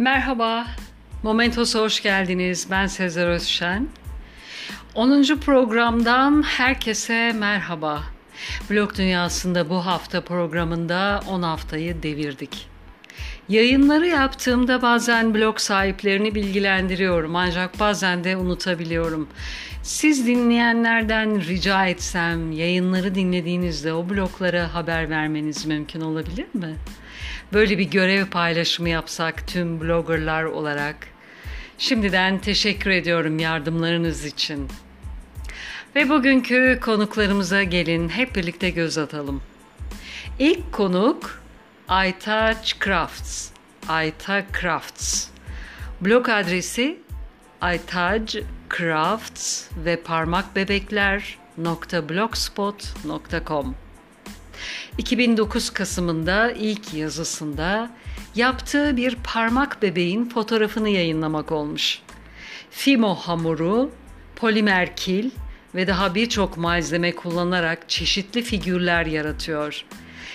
Merhaba, Momentos'a hoş geldiniz. Ben Sezer Özşen. 10. programdan herkese merhaba. Blog Dünyası'nda bu hafta programında 10 haftayı devirdik. Yayınları yaptığımda bazen blog sahiplerini bilgilendiriyorum ancak bazen de unutabiliyorum. Siz dinleyenlerden rica etsem yayınları dinlediğinizde o bloglara haber vermeniz mümkün olabilir mi? Böyle bir görev paylaşımı yapsak tüm bloggerlar olarak. Şimdiden teşekkür ediyorum yardımlarınız için. Ve bugünkü konuklarımıza gelin hep birlikte göz atalım. İlk konuk Aytaç Crafts. Ayta Crafts. Blog adresi Aytac Crafts ve parmakbebekler.blogspot.com 2009 Kasım'ında ilk yazısında yaptığı bir parmak bebeğin fotoğrafını yayınlamak olmuş. Fimo hamuru, polimer kil ve daha birçok malzeme kullanarak çeşitli figürler yaratıyor.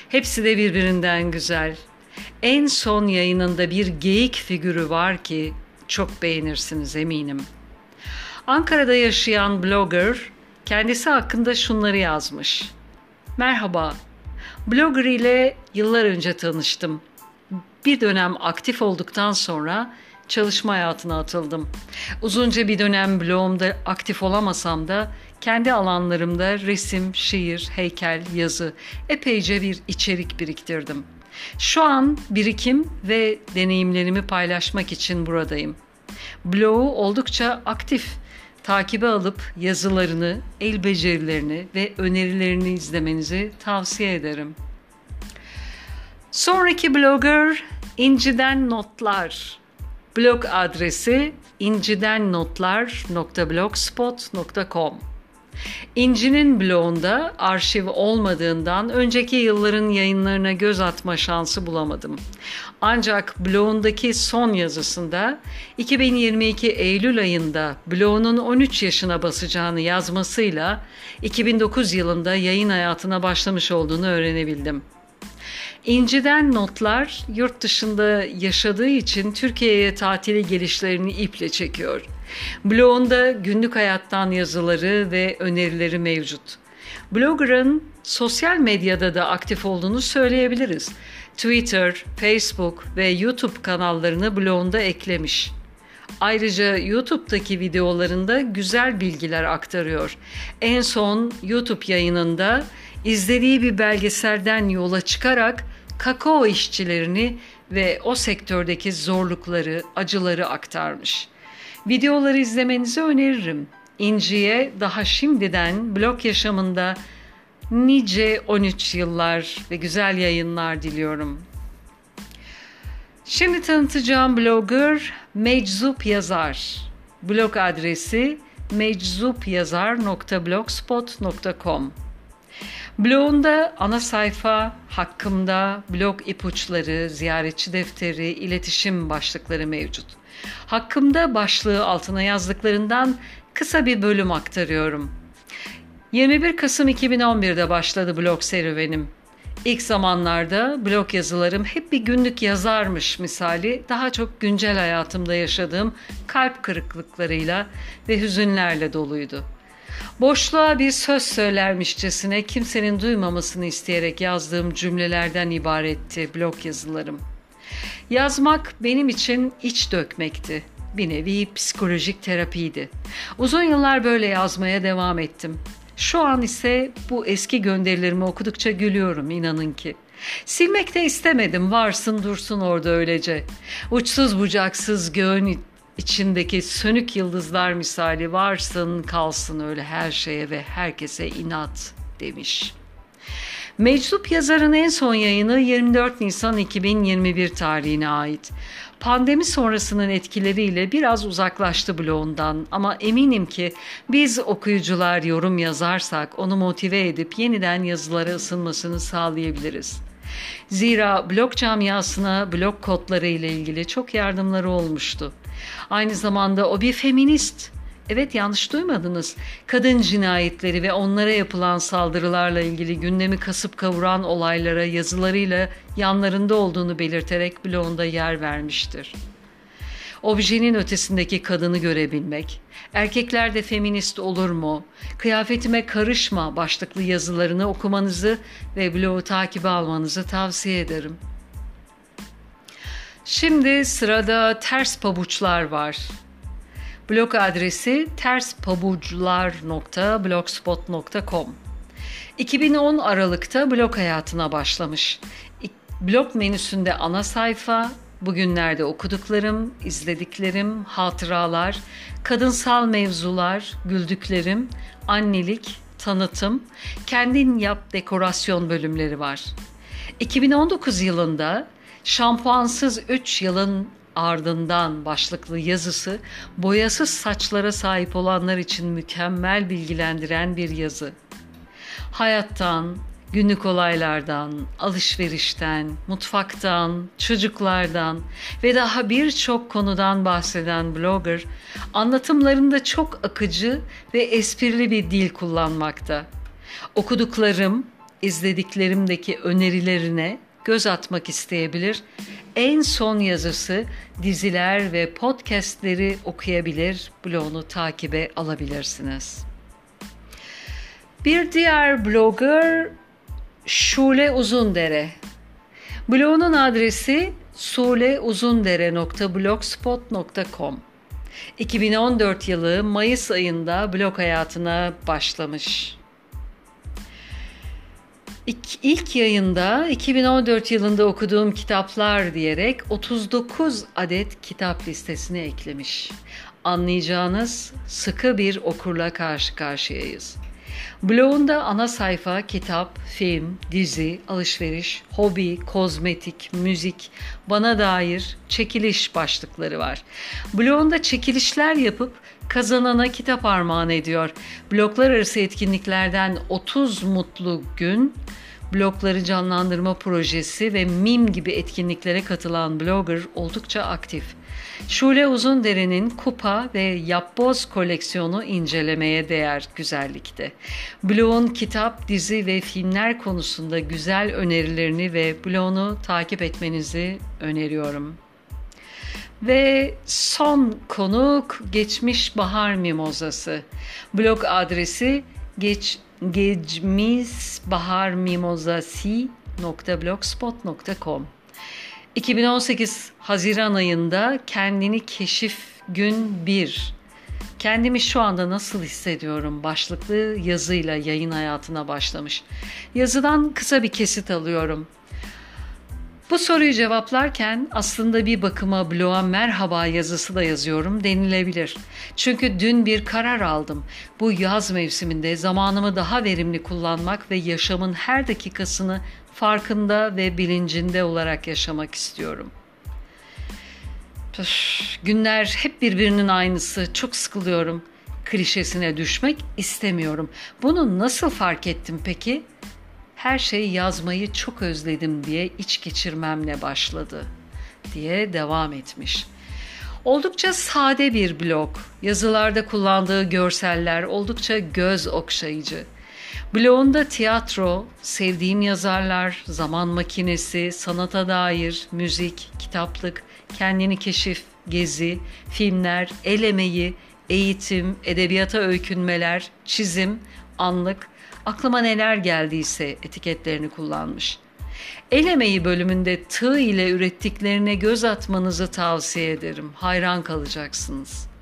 Hepsi de birbirinden güzel. En son yayınında bir geyik figürü var ki çok beğenirsiniz eminim. Ankara'da yaşayan blogger kendisi hakkında şunları yazmış. Merhaba, blogger ile yıllar önce tanıştım. Bir dönem aktif olduktan sonra çalışma hayatına atıldım. Uzunca bir dönem blogumda aktif olamasam da kendi alanlarımda resim, şiir, heykel, yazı epeyce bir içerik biriktirdim. Şu an birikim ve deneyimlerimi paylaşmak için buradayım. Blogu oldukça aktif. Takibe alıp yazılarını, el becerilerini ve önerilerini izlemenizi tavsiye ederim. Sonraki blogger İnciden Notlar. Blog adresi incidennotlar.blogspot.com İnci'nin blogunda arşiv olmadığından önceki yılların yayınlarına göz atma şansı bulamadım. Ancak blogundaki son yazısında 2022 Eylül ayında blogunun 13 yaşına basacağını yazmasıyla 2009 yılında yayın hayatına başlamış olduğunu öğrenebildim. İnci'den notlar yurt dışında yaşadığı için Türkiye'ye tatili gelişlerini iple çekiyor. Blogunda günlük hayattan yazıları ve önerileri mevcut. Blogger'ın sosyal medyada da aktif olduğunu söyleyebiliriz. Twitter, Facebook ve YouTube kanallarını blogunda eklemiş. Ayrıca YouTube'daki videolarında güzel bilgiler aktarıyor. En son YouTube yayınında izlediği bir belgeselden yola çıkarak kakao işçilerini ve o sektördeki zorlukları, acıları aktarmış. Videoları izlemenizi öneririm. İnci'ye daha şimdiden blog yaşamında nice 13 yıllar ve güzel yayınlar diliyorum. Şimdi tanıtacağım blogger Meczup Yazar. Blog adresi meczupyazar.blogspot.com Blogunda ana sayfa, hakkımda, blog ipuçları, ziyaretçi defteri, iletişim başlıkları mevcut. Hakkımda başlığı altına yazdıklarından kısa bir bölüm aktarıyorum. 21 Kasım 2011'de başladı blog serüvenim. İlk zamanlarda blog yazılarım hep bir günlük yazarmış misali daha çok güncel hayatımda yaşadığım kalp kırıklıklarıyla ve hüzünlerle doluydu. Boşluğa bir söz söylermişçesine kimsenin duymamasını isteyerek yazdığım cümlelerden ibaretti blog yazılarım. Yazmak benim için iç dökmekti. Bir nevi psikolojik terapiydi. Uzun yıllar böyle yazmaya devam ettim. Şu an ise bu eski gönderilerimi okudukça gülüyorum inanın ki. Silmek de istemedim varsın dursun orada öylece. Uçsuz bucaksız göğün içindeki sönük yıldızlar misali varsın kalsın öyle her şeye ve herkese inat demiş. Meczup yazarın en son yayını 24 Nisan 2021 tarihine ait. Pandemi sonrasının etkileriyle biraz uzaklaştı bloğundan ama eminim ki biz okuyucular yorum yazarsak onu motive edip yeniden yazılara ısınmasını sağlayabiliriz. Zira blog camiasına blog kodları ile ilgili çok yardımları olmuştu. Aynı zamanda o bir feminist. Evet yanlış duymadınız. Kadın cinayetleri ve onlara yapılan saldırılarla ilgili gündemi kasıp kavuran olaylara yazılarıyla yanlarında olduğunu belirterek blogunda yer vermiştir. objenin ötesindeki kadını görebilmek, erkeklerde feminist olur mu, kıyafetime karışma başlıklı yazılarını okumanızı ve blogu takibi almanızı tavsiye ederim. Şimdi sırada ters pabuçlar var. Blog adresi terspabucular.blogspot.com 2010 Aralık'ta blog hayatına başlamış. Blog menüsünde ana sayfa, bugünlerde okuduklarım, izlediklerim, hatıralar, kadınsal mevzular, güldüklerim, annelik, tanıtım, kendin yap dekorasyon bölümleri var. 2019 yılında Şampuansız 3 yılın ardından başlıklı yazısı boyasız saçlara sahip olanlar için mükemmel bilgilendiren bir yazı. Hayattan, günlük olaylardan, alışverişten, mutfaktan, çocuklardan ve daha birçok konudan bahseden blogger, anlatımlarında çok akıcı ve esprili bir dil kullanmakta. Okuduklarım, izlediklerimdeki önerilerine göz atmak isteyebilir. En son yazısı diziler ve podcastleri okuyabilir, blogunu takibe alabilirsiniz. Bir diğer blogger Şule Uzundere. Blogunun adresi suleuzundere.blogspot.com 2014 yılı Mayıs ayında blog hayatına başlamış. İlk, ilk yayında 2014 yılında okuduğum kitaplar diyerek 39 adet kitap listesine eklemiş. Anlayacağınız sıkı bir okurla karşı karşıyayız. Blogunda ana sayfa kitap, film, dizi, alışveriş, hobi, kozmetik, müzik, bana dair çekiliş başlıkları var. Blogunda çekilişler yapıp kazanana kitap armağan ediyor. Bloklar arası etkinliklerden 30 mutlu gün, blokları canlandırma projesi ve MIM gibi etkinliklere katılan blogger oldukça aktif. Şule Uzundere'nin kupa ve yapboz koleksiyonu incelemeye değer güzellikte. Blog'un kitap, dizi ve filmler konusunda güzel önerilerini ve blog'unu takip etmenizi öneriyorum. Ve son konuk Geçmiş Bahar Mimozası. Blog adresi geç geçmizbaharmimozasi.blogspot.com 2018 Haziran ayında kendini keşif gün 1 Kendimi şu anda nasıl hissediyorum başlıklı yazıyla yayın hayatına başlamış. Yazıdan kısa bir kesit alıyorum. Bu soruyu cevaplarken aslında bir bakıma bloğa merhaba yazısı da yazıyorum denilebilir. Çünkü dün bir karar aldım. Bu yaz mevsiminde zamanımı daha verimli kullanmak ve yaşamın her dakikasını farkında ve bilincinde olarak yaşamak istiyorum. Öf, günler hep birbirinin aynısı. Çok sıkılıyorum. Klişesine düşmek istemiyorum. Bunu nasıl fark ettim peki? her şeyi yazmayı çok özledim diye iç geçirmemle başladı diye devam etmiş. Oldukça sade bir blog. Yazılarda kullandığı görseller oldukça göz okşayıcı. Blogunda tiyatro, sevdiğim yazarlar, zaman makinesi, sanata dair, müzik, kitaplık, kendini keşif, gezi, filmler, el emeği, eğitim, edebiyata öykünmeler, çizim, anlık, aklıma neler geldiyse etiketlerini kullanmış. El emeği bölümünde tığ ile ürettiklerine göz atmanızı tavsiye ederim. Hayran kalacaksınız.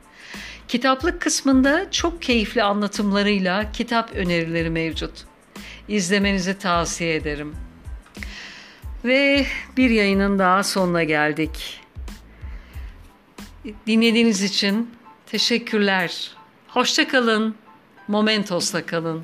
Kitaplık kısmında çok keyifli anlatımlarıyla kitap önerileri mevcut. İzlemenizi tavsiye ederim. Ve bir yayının daha sonuna geldik. Dinlediğiniz için teşekkürler. Hoşçakalın. Momentos'la kalın.